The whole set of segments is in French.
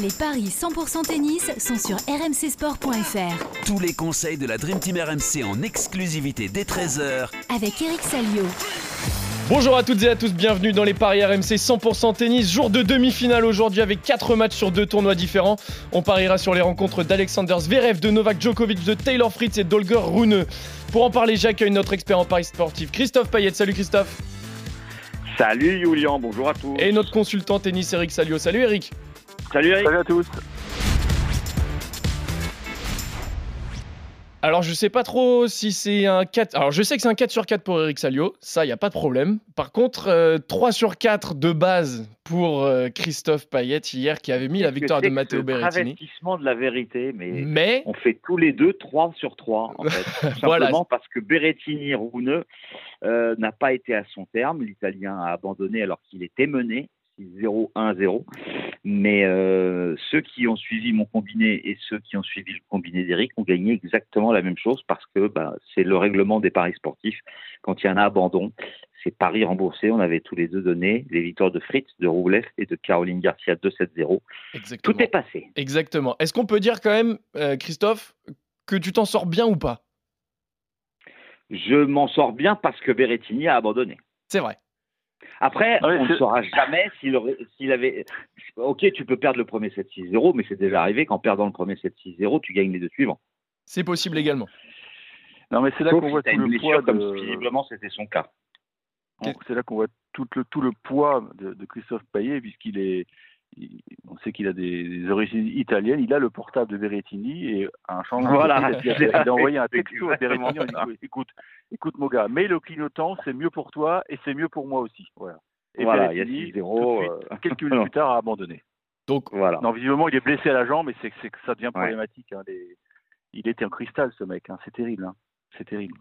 Les paris 100% tennis sont sur rmcsport.fr. Tous les conseils de la Dream Team RMC en exclusivité dès 13h Avec Eric Salio. Bonjour à toutes et à tous, bienvenue dans les paris RMC 100% tennis. Jour de demi-finale aujourd'hui avec 4 matchs sur deux tournois différents. On pariera sur les rencontres d'Alexander Zverev, de Novak Djokovic, de Taylor Fritz et d'Olger Rune. Pour en parler, j'accueille notre expert en paris sportif, Christophe Payet. Salut Christophe. Salut Julian, bonjour à tous. Et notre consultant tennis Eric Salio. Salut Eric. Salut Eric. Salut à tous. Alors je sais pas trop si c'est un 4. Alors je sais que c'est un 4 sur 4 pour Eric Salio, ça y a pas de problème. Par contre, euh, 3 sur 4 de base pour euh, Christophe Payet hier qui avait mis la victoire de Matteo Berrettini. Travestissement de la vérité, mais, Mais on fait tous les deux 3 sur 3 en fait. Tout Voilà. Simplement parce que Berrettini Rune euh, n'a pas été à son terme. L'Italien a abandonné alors qu'il était mené. 6-0, 1-0. Mais euh, ceux qui ont suivi mon combiné et ceux qui ont suivi le combiné d'Eric ont gagné exactement la même chose parce que bah, c'est le règlement des paris sportifs. Quand il y a un abandon, c'est paris remboursé. On avait tous les deux donné les victoires de Fritz, de Roublev et de Caroline Garcia 2-7-0. exactement. Tout est passé. Exactement. Est-ce qu'on peut dire quand même, euh, Christophe, que tu t'en sors bien ou pas? Je m'en sors bien parce que Berrettini a abandonné. C'est vrai. Après, on ne saura jamais s'il aurait- s'il avait. Ok, tu peux perdre le premier 7-6-0, mais c'est déjà arrivé qu'en perdant le premier 7-6-0, tu gagnes les deux suivants. C'est possible également. Non, mais c'est là qu'on voit tout le poids comme de... visiblement c'était son cas. C'est là qu'on voit tout le, tout le poids de, de Christophe Payet, puisqu'il est. on sait qu'il a des, des origines italiennes. Il a le portable de Berrettini et un changement. Voilà. il, a, il a envoyé un texto à Berrettini en ça. disant écoute, écoute mon gars, mets le clignotant, c'est mieux pour toi et c'est mieux pour moi aussi. Voilà. Et Voilà, il y a Berrettini, 6-0. tout de suite, euh, quelques minutes plus tard, a abandonné. Donc, Voilà. Non, visiblement, il est blessé à la jambe et c'est que ça devient Ouais. problématique. hein, les- Il était en cristal, ce mec. hein, C'est terrible. hein. C'est terrible.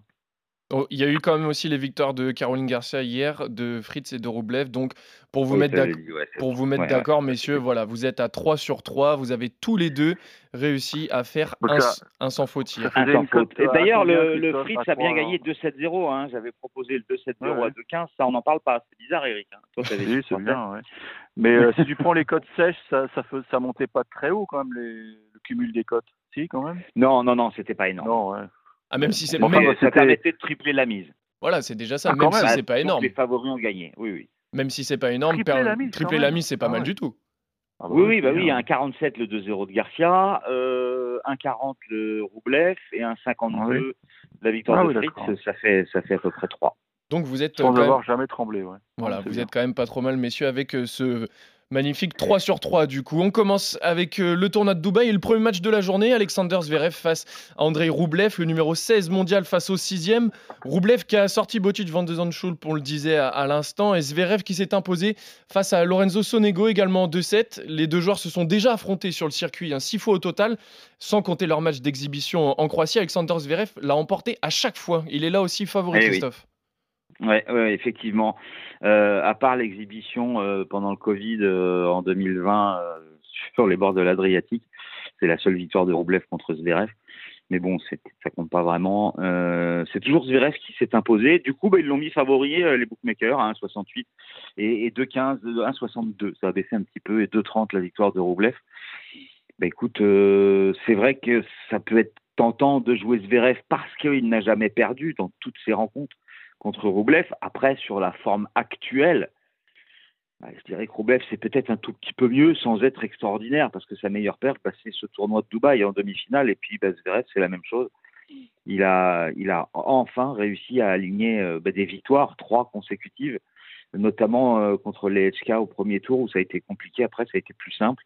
Oh, il y a eu quand même aussi les victoires de Caroline Garcia hier, de Fritz et de Roublev. Donc, pour vous Oui, mettre d'accord. ouais, Pour vous mettre Ouais, d'accord, messieurs, voilà, vous êtes à 3 sur 3. Vous avez tous les deux réussi à faire un, ça- un sans faute hier. À d'ailleurs, le, Fritz a bien gagné hein 2-7-0. Hein. J'avais proposé le 2-7-0 Ouais, à ouais. 2-15. Ça, on n'en parle pas. C'est bizarre, Eric. hein. Toi, Oui, c'est bien. ouais. Mais euh, si tu prends les cotes sèches, ça, ça, fait- ça montait pas très haut quand même, les, le cumul des cotes. Si, quand même Non, non, non, c'était pas énorme. Non, ouais. Ah, même si c'est enfin, ça permettait de tripler la mise. Voilà, c'est déjà ça. Ah, même si même. c'est pas énorme. Les favoris ont gagné. Oui, oui. Même si c'est pas énorme, Tripler per- la mise, mise, c'est pas Ah mal ouais. du tout. Ah bah Oui, oui, bah oui, un 47 le 2-0 de Garcia, euh, un 40 le Roublev et un 52 Ah la victoire Ah de Fritz. Ça fait, ça fait à peu près 3. Donc, vous êtes, euh, Sans même- avoir jamais tremblé, ouais. Voilà, vous bien. êtes quand même pas trop mal, messieurs, avec euh, ce magnifique 3 sur 3 du coup. On commence avec euh, le tournoi de Dubaï et le premier match de la journée, Alexander Zverev face à Andrei Roublev, le numéro 16 mondial face au 6e. Roublev qui a sorti Botic Van de Zandschulp, on le disait à, à l'instant, et Zverev qui s'est imposé face à Lorenzo Sonego également en 2-7. Les deux joueurs se sont déjà affrontés sur le circuit, hein, six fois au total, sans compter leur match d'exhibition en, Croatie. Alexander Zverev l'a emporté à chaque fois. Il est là aussi favori, Eh oui. Ouais, ouais, effectivement. Euh, à part l'exhibition euh, pendant le Covid euh, en 2020 euh, sur les bords de l'Adriatique, c'est la seule victoire de Roublev contre Zverev. Mais bon, ça compte pas vraiment. Euh, c'est toujours Zverev qui s'est imposé. Du coup, bah, ils l'ont mis favori, les bookmakers, à 1,68 et, et 2,15, 1,62. Ça a baissé un petit peu et 2,30 la victoire de Roublev. Bah, écoute, c'est vrai que ça peut être tentant de jouer Zverev parce qu'il n'a jamais perdu dans toutes ses rencontres contre Roublev. Après, sur la forme actuelle, bah, je dirais que Roublev, c'est peut-être un tout petit peu mieux sans être extraordinaire, parce que sa meilleure perf, bah, c'est ce tournoi de Dubaï en demi-finale, et puis bah, Zverev, c'est la même chose. Il a, il a enfin réussi à aligner euh, bah, des victoires, trois consécutives, notamment euh, contre les HK au premier tour, où ça a été compliqué, après ça a été plus simple.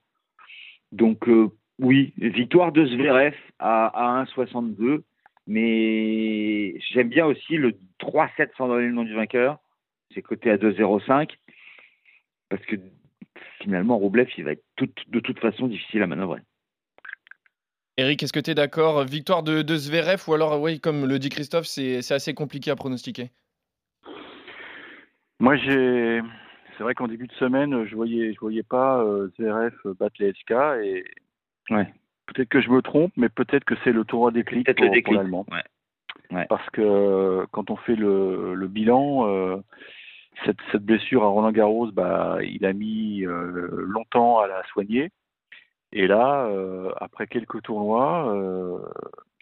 Donc euh, oui, victoire de Zverev à, à 1,62, mais j'aime bien aussi le 3-7 sans donner le nom du vainqueur. C'est coté à 2,05 parce que finalement Roublev il va être tout- de toute façon difficile à manœuvrer. Eric, est-ce que tu es d'accord? Victoire de, de Zverev ou alors, oui, comme le dit Christophe, c'est c'est assez compliqué à pronostiquer? Moi, j'ai. C'est vrai qu'en début de semaine, je voyais, je voyais pas euh, Zverev battre les HK et Ouais. Peut-être que je me trompe, mais peut-être que c'est le tournoi déclic pour, le déclic. Ouais. Ouais. Parce que euh, quand on fait le, le bilan, euh, cette, cette blessure à Roland Garros, bah, il a mis euh, longtemps à la soigner. Et là, euh, après quelques tournois,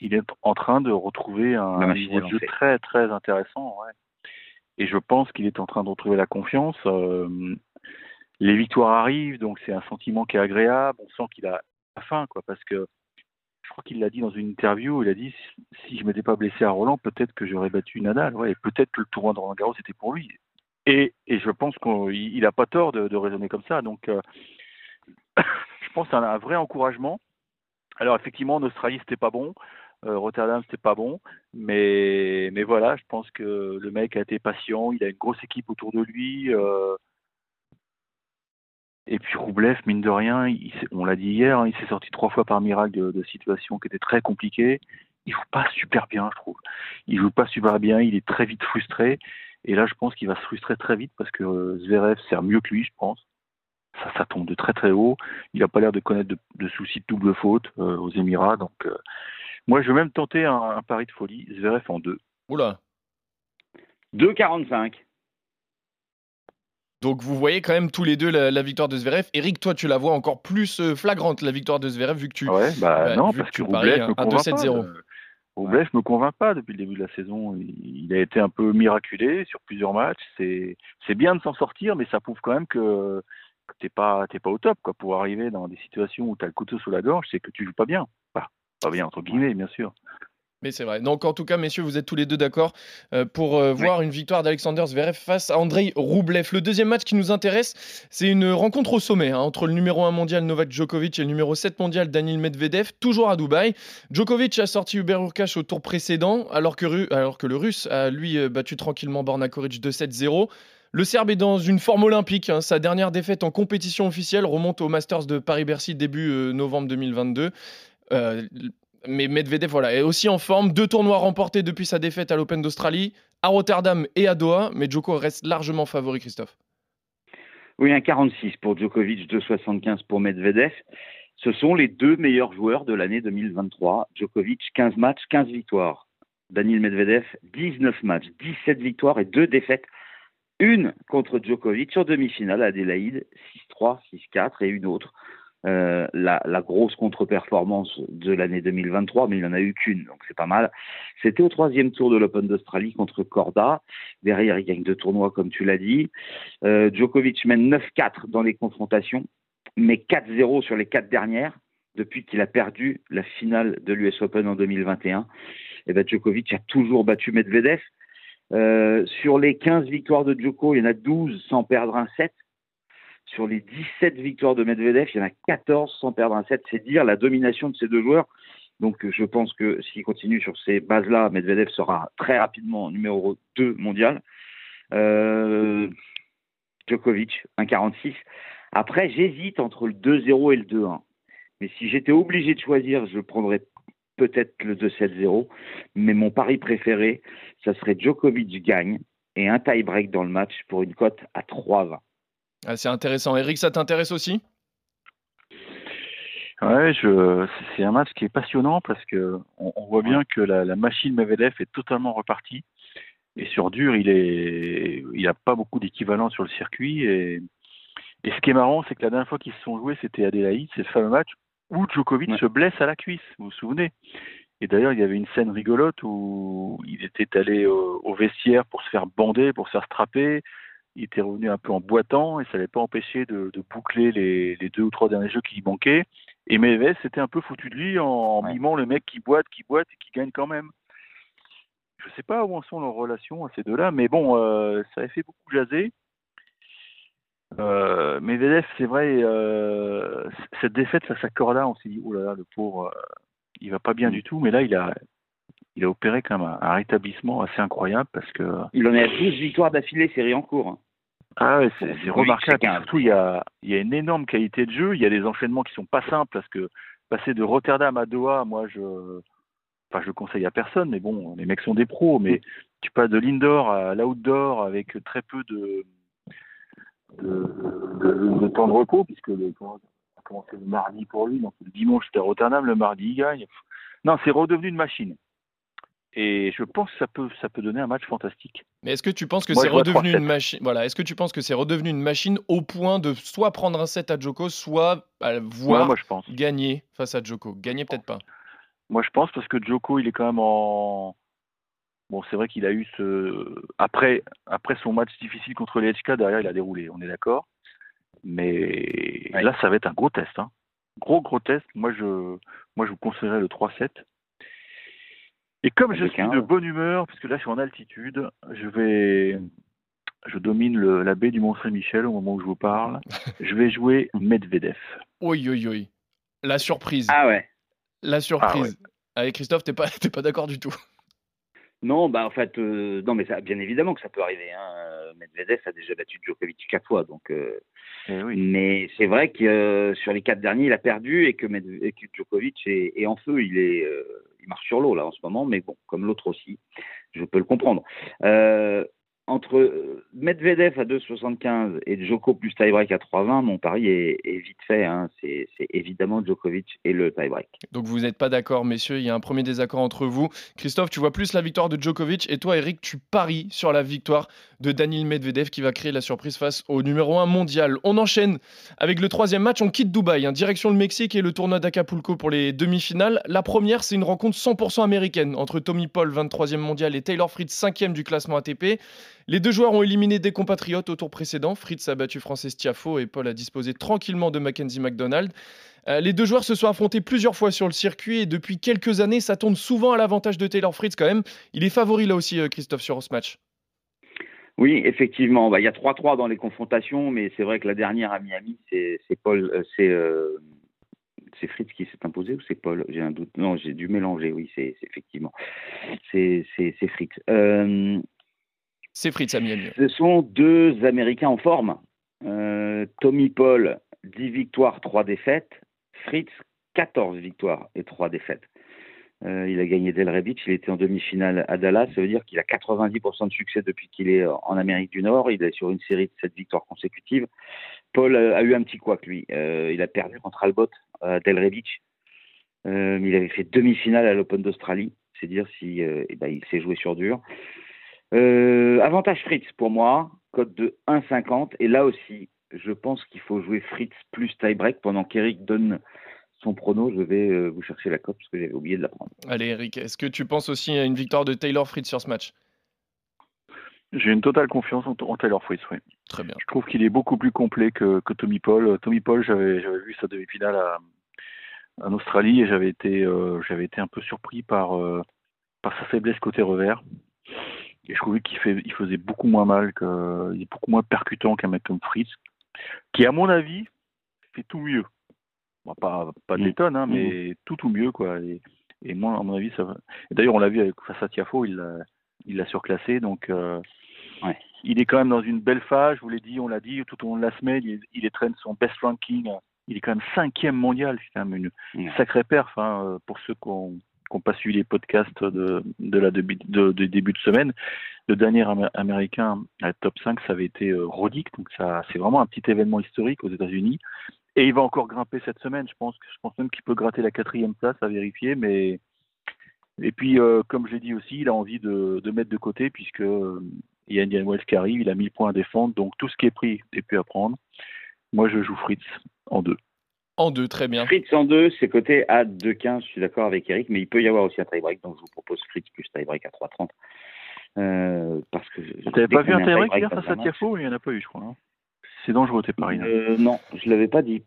il est en train de retrouver un niveau de jeu très très intéressant. ouais. Et je pense qu'il est en train de retrouver la confiance. Les victoires arrivent, donc c'est un sentiment qui est agréable. On sent qu'il a faim, quoi, parce que je crois qu'il l'a dit dans une interview. Il a dit si- je m'étais pas blessé à Roland, peut-être que j'aurais battu Nadal. Ouais, et peut-être que le tournoi de Roland Garros était pour lui. Et, et je pense qu'il n'a pas tort de, raisonner comme ça. Donc, euh, je pense c'est un, un vrai encouragement. Alors, effectivement, en Australie, c'était pas bon. Euh, Rotterdam, c'était pas bon. Mais, mais voilà, je pense que le mec a été patient. Il a une grosse équipe autour de lui. euh, et puis Roublev, mine de rien, il on l'a dit hier, hein, il s'est sorti trois fois par miracle de, de situations qui étaient très compliquées. Il joue pas super bien, je trouve. Il joue pas super bien, il est très vite frustré. Et là, je pense qu'il va se frustrer très vite parce que euh, Zverev sert mieux que lui, je pense. Ça, ça tombe de très très haut. Il n'a pas l'air de connaître de, de soucis de double faute euh, aux Émirats. Donc, euh, moi, je vais même tenter un, un pari de folie. Zverev en deux. Oula. 2,45. Donc vous voyez quand même tous les deux la, la victoire de Zverev. Eric, toi tu la vois encore plus euh, flagrante la victoire de Zverev vu que tu. Ouais, bah, bah, non, vu parce que tu que Roublev me convainc 2-7-0. pas. euh, Roublev me convainc pas depuis le début de la saison. Il, il a été un peu miraculé sur plusieurs matchs. C'est c'est bien de s'en sortir, mais ça prouve quand même que, t'es pas t'es pas au top quoi. Pour arriver dans des situations où tu as le couteau sous la gorge, c'est que tu joues pas bien. Enfin, pas bien entre guillemets, bien sûr. Mais c'est vrai. Donc en tout cas, messieurs, vous êtes tous les deux d'accord euh, pour euh, voir une victoire d'Alexander Zverev face à Andrei Roublev. Le deuxième match qui nous intéresse, c'est une rencontre au sommet hein, entre le numéro 1 mondial Novak Djokovic et le numéro 7 mondial Daniil Medvedev, toujours à Dubaï. Djokovic a sorti Hubert Hurkacz au tour précédent, alors que, alors que le Russe a lui euh, battu tranquillement Borna Koric 2-7-0. Le Serbe est dans une forme olympique. hein. Sa dernière défaite en compétition officielle remonte au Masters de Paris-Bercy début euh, novembre 2022. Euh, mais Medvedev voilà, est aussi en forme. Deux tournois remportés depuis sa défaite à l'Open d'Australie, à Rotterdam et à Doha. Mais Djoko reste largement favori, Christophe. Oui, un 46 pour Djokovic, 2,75 pour Medvedev. Ce sont les deux meilleurs joueurs de l'année 2023. Djokovic, 15 matchs, 15 victoires. Daniil Medvedev, 19 matchs, 17 victoires et deux défaites. Une contre Djokovic en demi-finale à Adélaïde, 6-3, 6-4 et une autre. Euh, la, grosse contre-performance de l'année 2023, mais il n'en a eu qu'une, donc c'est pas mal. C'était au troisième tour de l'Open d'Australie contre Corda. Derrière, il gagne deux tournois, comme tu l'as dit. Euh, Djokovic mène 9-4 dans les confrontations, mais 4-0 sur les quatre dernières depuis qu'il a perdu la finale de l'US Open en 2021. Et ben Djokovic a toujours battu Medvedev. Euh, sur les 15 victoires de Djoko, il y en a 12 sans perdre un set. Sur les 17 victoires de Medvedev, il y en a 14 sans perdre un set. C'est dire la domination de ces deux joueurs. Donc je pense que s'il continue sur ces bases-là, Medvedev sera très rapidement numéro 2 mondial. Euh, Djokovic, 1,46. Après, j'hésite entre le 2-0 et le 2-1. Mais si j'étais obligé de choisir, je prendrais peut-être le 2-7-0. Mais mon pari préféré, ça serait Djokovic gagne et un tie-break dans le match pour une cote à 3-20. Ah, c'est intéressant. Eric, ça t'intéresse aussi? Ouais, je, c'est un match qui est passionnant parce que on, on voit bien que la, la machine Medvedev est totalement repartie. Et sur dur, il est, il a pas beaucoup d'équivalent sur le circuit. Et, et ce qui est marrant, c'est que la dernière fois qu'ils se sont joués, c'était à Adélaïde, c'est le fameux match où Djokovic Ouais. se blesse à la cuisse. Vous vous souvenez? Et d'ailleurs, il y avait une scène rigolote où il était allé au, au vestiaire pour se faire bander, pour se faire strapper. Il était revenu un peu en boitant et ça l'avait pas empêché de, de boucler les, les deux ou trois derniers jeux qui lui manquaient. Et Medvedev s'était un peu foutu de lui en, en Ouais. mimant le mec qui boite, qui boite et qui gagne quand même. Je sais pas où en sont leurs relations à ces deux-là, mais bon, euh, ça avait fait beaucoup jaser. Euh, Medvedev, c'est vrai, euh, cette défaite face à Corda, on s'est dit, oh là là, le pauvre, euh, il va pas bien Mm. du tout, mais là, il a, il a opéré quand même un, un rétablissement assez incroyable parce que Il en est à 12 victoires d'affilée, série en cours. hein. ah ouais, c'est remarquable. Surtout, il y a, il y a une énorme qualité de jeu. Il y a des enchaînements qui sont pas simples parce que passer de Rotterdam à Doha, moi, je, enfin, je le conseille à personne, mais bon, les mecs sont des pros. Mais tu passes de l'indoor à l'outdoor avec très peu de, de, de- de temps de repos puisque le a commencé le mardi pour lui, donc le dimanche c'était à Rotterdam, le mardi il gagne. Non, c'est redevenu une machine. Et je pense que ça peut, ça peut donner un match fantastique. Mais est-ce que tu penses que c'est redevenu 3-7. une machine Voilà, est-ce que tu penses que c'est redevenu une machine au point de soit prendre un set à Djoko, soit bah, Ouais, voir moi je pense. gagner face à Djoko Gagner peut-être pas. Moi je pense parce que Djoko, il est quand même en. Bon, c'est vrai qu'il a eu ce. Après, après son match difficile contre les HK, derrière, il a déroulé, on est d'accord. Mais Ouais. là, ça va être un gros test. Hein. Gros, gros test. Moi, je, moi, je vous conseillerais le 3-7. Et comme je suis de bonne humeur, puisque là, je suis en altitude, je vais. Je domine le- la baie du Mont-Saint-Michel au moment où je vous parle. Je vais jouer Medvedev. Oui, oui, oui. La surprise. Ah ouais. La surprise. Avec Christophe, t'es pas, t'es pas d'accord du tout. Non, bah en fait, euh, non, mais ça, bien évidemment que ça peut arriver. Hein. Medvedev a déjà battu Djokovic quatre fois, donc. euh, Eh oui. Mais c'est vrai que euh, sur les quatre derniers, il a perdu et que, Medve- et que Djokovic est, est en feu. Il est, euh, il marche sur l'eau là en ce moment, mais bon, comme l'autre aussi, je peux le comprendre. Euh, entre Medvedev à 2,75 et Djoko plus tie-break à 3,20, mon pari est, vite fait. Hein. C'est évidemment Djokovic et le tie-break. Donc vous n'êtes pas d'accord, messieurs. Il y a un premier désaccord entre vous. Christophe, tu vois plus la victoire de Djokovic. Et toi, Eric, tu paries sur la victoire de Daniil Medvedev qui va créer la surprise face au numéro 1 mondial. On enchaîne avec le troisième match. On quitte Dubaï, hein, direction le Mexique et le tournoi d'Acapulco pour les demi-finales. La première, c'est une rencontre 100% américaine entre Tommy Paul, 23e mondial, et Taylor Fritz, 5e du classement ATP. Les deux joueurs ont éliminé des compatriotes au tour précédent. Fritz a battu Frances Tiafo et Paul a disposé tranquillement de Mackenzie McDonald. Euh, les deux joueurs se sont affrontés plusieurs fois sur le circuit et depuis quelques années, ça tourne souvent à l'avantage de Taylor Fritz quand même. Il est favori là aussi, euh, Christophe, sur ce match. Oui, effectivement. Bah, il y a 3-3 dans les confrontations, mais c'est vrai que la dernière à Miami, c'est c'est Paul, euh, c'est euh, c'est Fritz qui s'est imposé ou c'est Paul? J'ai un doute. Non, j'ai dû mélanger. Oui, c'est effectivement. C'est c'est c'est Fritz. Euh, C'est Fritz à Miami. ce sont deux Américains en forme. Euh, Tommy Paul, 10 victoires, 3 défaites. Fritz, 14 victoires et 3 défaites. Euh, il a gagné Del Rey il était en demi-finale à Dallas. Ça veut dire qu'il a 90% de succès depuis qu'il est en Amérique du Nord. Il est sur une série de 7 victoires consécutives. Paul a, a eu un petit couac, lui. Euh, il a perdu contre Albot à Del Rey. Euh, il avait fait demi-finale à l'Open d'Australie. C'est dire si euh, eh ben, il s'est joué sur dur. Euh, avantage Fritz pour moi, code de 1,50. Et là aussi, je pense qu'il faut jouer Fritz plus tie-break pendant qu'Eric donne son prono. Je vais euh, vous chercher la cote parce que j'avais oublié de la prendre. Allez, Eric, est-ce que tu penses aussi à une victoire de Taylor Fritz sur ce match? J'ai une totale confiance en, en Taylor Fritz, oui. Très bien. Je trouve qu'il est beaucoup plus complet que, que Tommy Paul. Tommy Paul, j'avais j'avais vu sa demi-finale à- en Australie et j'avais été, euh, j'avais été un peu surpris par, euh, par sa faiblesse côté revers. Et je trouvais qu'il fait, il faisait beaucoup moins mal, que, il est beaucoup moins percutant qu'un mec comme Fritz, qui, à mon avis, fait tout mieux. Bon, pas pas de Mm. l'étonne, hein, mais tout tout mieux, quoi. Et, et moi, à mon avis, ça D'ailleurs, on l'a vu avec face à Tiafo, il l'a, il l'a surclassé, donc. euh, Ouais. il est quand même dans une belle phase, je vous l'ai dit, on l'a dit tout au long de la semaine, il, il est traîne son best ranking, il est quand même cinquième mondial, c'est quand même une Ouais. sacrée perf hein, pour ceux qui n'ont pas suivi les podcasts de, de la début de, de début de semaine. Le dernier Amé- américain à top 5, ça avait été euh, Roddick, donc ça c'est vraiment un petit événement historique aux États-Unis. Et il va encore grimper cette semaine, je pense, que- je pense même qu'il peut gratter la quatrième place à vérifier, mais et puis, euh, comme je l'ai dit aussi, il a envie de, de mettre de côté puisque euh, il y a Indian Wells qui arrive, il a 1000 points à défendre, donc tout ce qui est pris est plus à prendre. Moi, je joue Fritz en deux. En deux, très bien. Fritz en deux, c'est coté à 2,15. Je suis d'accord avec Eric, mais il peut y avoir aussi un tie-break, donc je vous propose Fritz plus tie-break à 3,30. Euh, parce que T'avais pas vu un tie-break hier face à Tiafo Il n'y en a pas eu, je crois. hein. C'est dangereux tes paris. hein. Euh, non, je l'avais pas dit.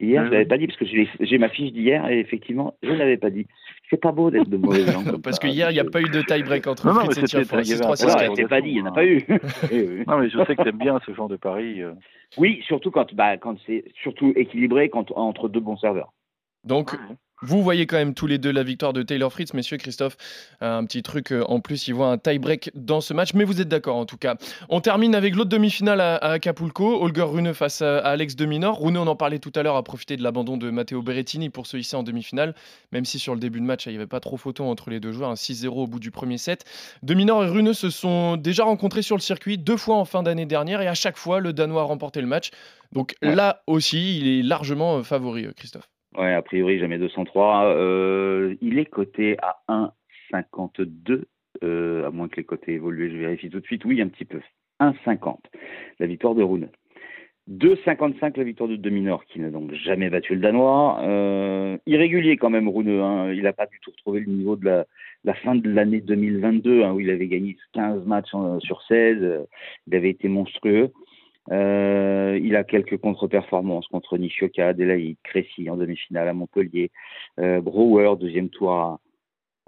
Hier, Ah je l'avais oui. pas dit parce que j'ai ma fiche d'hier et effectivement, je l'avais pas dit. C'est pas beau d'être de langue. comme Parce que hier, il n'y a pas eu de tie-break entre Non, non, Fritz mais et Tiafoe. il y avait un 6-3, point. 6-4. Voilà, c'est pas dit, il n'y en a pas eu. Oui. Non, mais je sais que t'aimes bien ce genre de paris. euh. Oui, surtout quand, bah, quand c'est surtout équilibré quand, entre deux bons serveurs. Donc, vous voyez quand même tous les deux la victoire de Taylor Fritz, messieurs. Christophe, un petit truc euh, en plus, il voit un tie-break dans ce match, mais vous êtes d'accord en tout cas. On termine avec l'autre demi-finale à, Acapulco, Holger Rune face à, Alex de Minor. Rune, on en parlait tout à l'heure, a profité de l'abandon de Matteo Berrettini pour se hisser en demi-finale, même si sur le début de match, il n'y avait pas trop photo entre les deux joueurs, un 6-0 au bout du premier set. De Minor et Rune se sont déjà rencontrés sur le circuit deux fois en fin d'année dernière, et à chaque fois, le Danois a remporté le match. Donc Ouais. là aussi, il est largement euh, favori, euh, Christophe. Ouais, a priori, jamais 203. Euh, il est coté à 1,52. Euh, à moins que les côtés évoluent, je vérifie tout de suite. Oui, un petit peu. 1,50. La victoire de Rune. 2,55 la victoire de Deminor, qui n'a donc jamais battu le Danois. Euh, irrégulier quand même, Rune. Hein. Il n'a pas du tout retrouvé le niveau de la, fin de l'année 2022, hein, où il avait gagné 15 matchs sur 16. Il avait été monstrueux. Euh, il a quelques contre-performances contre Nishioka, Adelaide, Crécy en demi-finale à Montpellier, euh, Brouwer, deuxième tour à,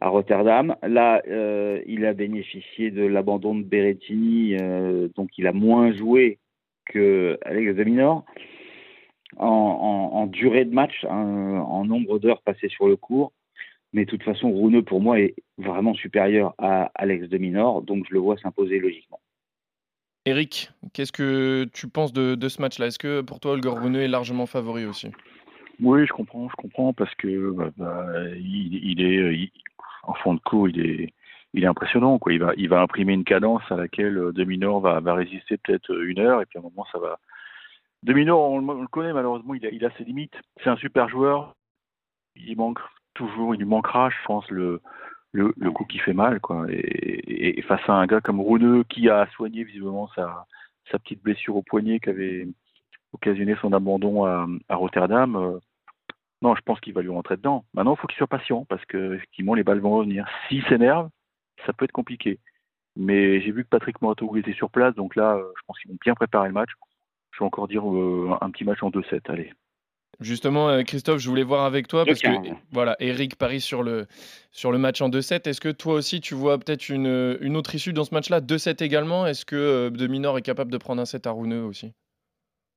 Rotterdam. Là, euh, il a bénéficié de l'abandon de Berrettini, euh, donc il a moins joué que Alex de Minor en, durée de match, hein, en nombre d'heures passées sur le cours. Mais de toute façon, Rouneux, pour moi, est vraiment supérieur à Alex de Minor, donc je le vois s'imposer logiquement. Eric, qu'est-ce que tu penses de, ce match-là? Est-ce que pour toi, Holger Rouneux est largement favori aussi? Oui, je comprends, je comprends, parce que bah, bah, il, il, est il, en fond de cours, il est, il est impressionnant. Quoi. Il, va, il va imprimer une cadence à laquelle De Minor va, va résister peut-être une heure, et puis à un moment, ça va. De Minor, on, on le connaît malheureusement, il a, il a ses limites. C'est un super joueur. Il manque toujours, il lui manquera, je pense, le, le, coup qui fait mal, quoi. Et, face à un gars comme Rouneux qui a soigné visiblement sa, petite blessure au poignet qui avait occasionné son abandon à, à Rotterdam, euh, non, je pense qu'il va lui rentrer dedans. Maintenant, il faut qu'il soit patient parce que effectivement, les balles vont revenir. S'il s'énerve, ça peut être compliqué. Mais j'ai vu que Patrick Morato était sur place, donc là, euh, je pense qu'ils vont bien préparer le match. Je vais encore dire euh, un petit match en 2-7, allez. Justement, euh, Christophe, je voulais voir avec toi parce que voilà, Eric parie sur le, sur le match en 2-7. Est-ce que toi aussi, tu vois peut-être une, une autre issue dans ce match-là 2-7 également? Est-ce que euh, De Minor est capable de prendre un 7 à Rouneux aussi?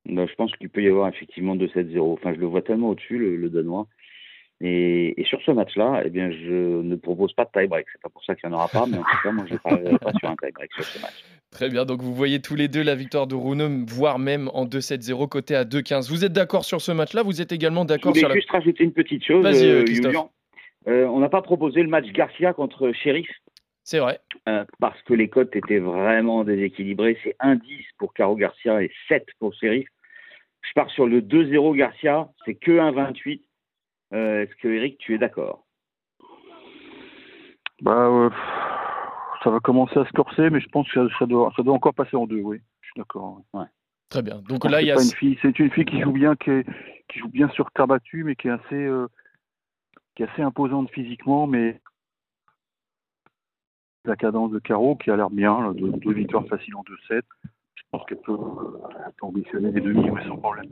Bah, Je pense qu'il peut y avoir effectivement 2-7-0. Enfin, je le vois tellement au-dessus, le, le Danois. Et, et, sur ce match-là, eh bien, je ne propose pas de tie-break. C'est pas pour ça qu'il n'y en aura pas, mais en tout cas, moi, je ne parlerai pas sur un tie-break sur ce match. Très bien, donc vous voyez tous les deux la victoire de Rouneux, voire même en 2-7-0, côté à 2-15. Vous êtes d'accord sur ce match-là? Vous êtes également d'accord sur la... juste rajouter une petite chose, Vas-y, euh, Christophe. Euh, on n'a pas proposé le match Garcia contre Sheriff. C'est vrai. Euh, parce que les cotes étaient vraiment déséquilibrées. C'est 1-10 pour Caro Garcia et 7 pour Sheriff. Je pars sur le 2-0 Garcia, c'est que 1-28. Euh, Est-ce que Eric, tu es d'accord? Bah, euh, ça va commencer à se corser, mais je pense que ça doit, ça doit encore passer en deux, oui. Je suis d'accord. Ouais. Très bien. Donc là, il y a. Une fille, c'est une fille qui joue bien, qui, est, qui joue bien sur terre battue, mais qui est assez, euh, qui est assez imposante physiquement, mais la cadence de Caro qui a l'air bien, là, deux, deux victoires faciles en 2-7 je pense qu'elle peut, ambitionner des demi ouais, sans problème.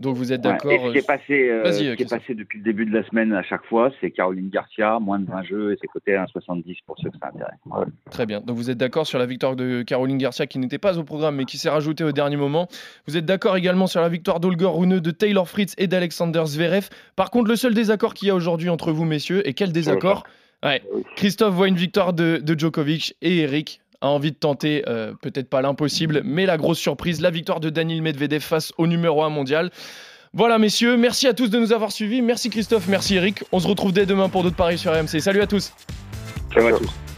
Donc vous êtes d'accord ouais, Ce qui est passé, euh, ce qui est passé depuis le début de la semaine à chaque fois, c'est Caroline Garcia, moins de 20 jeux et c'est coté à 1,70 pour ceux que ça intéresse. Ouais. Très bien. Donc vous êtes d'accord sur la victoire de Caroline Garcia qui n'était pas au programme mais qui s'est rajoutée au dernier moment. Vous êtes d'accord également sur la victoire d'Olga Rune, de Taylor Fritz et d'Alexander Zverev. Par contre, le seul désaccord qu'il y a aujourd'hui entre vous, messieurs, et quel désaccord? Ouais. Christophe voit une victoire de, de Djokovic et Eric a envie de tenter euh, peut-être pas l'impossible, mais la grosse surprise, la victoire de Daniel Medvedev face au numéro 1 mondial. Voilà messieurs, merci à tous de nous avoir suivis, merci Christophe, merci Eric, on se retrouve dès demain pour d'autres paris sur RMC. Salut à tous. Salut à tous.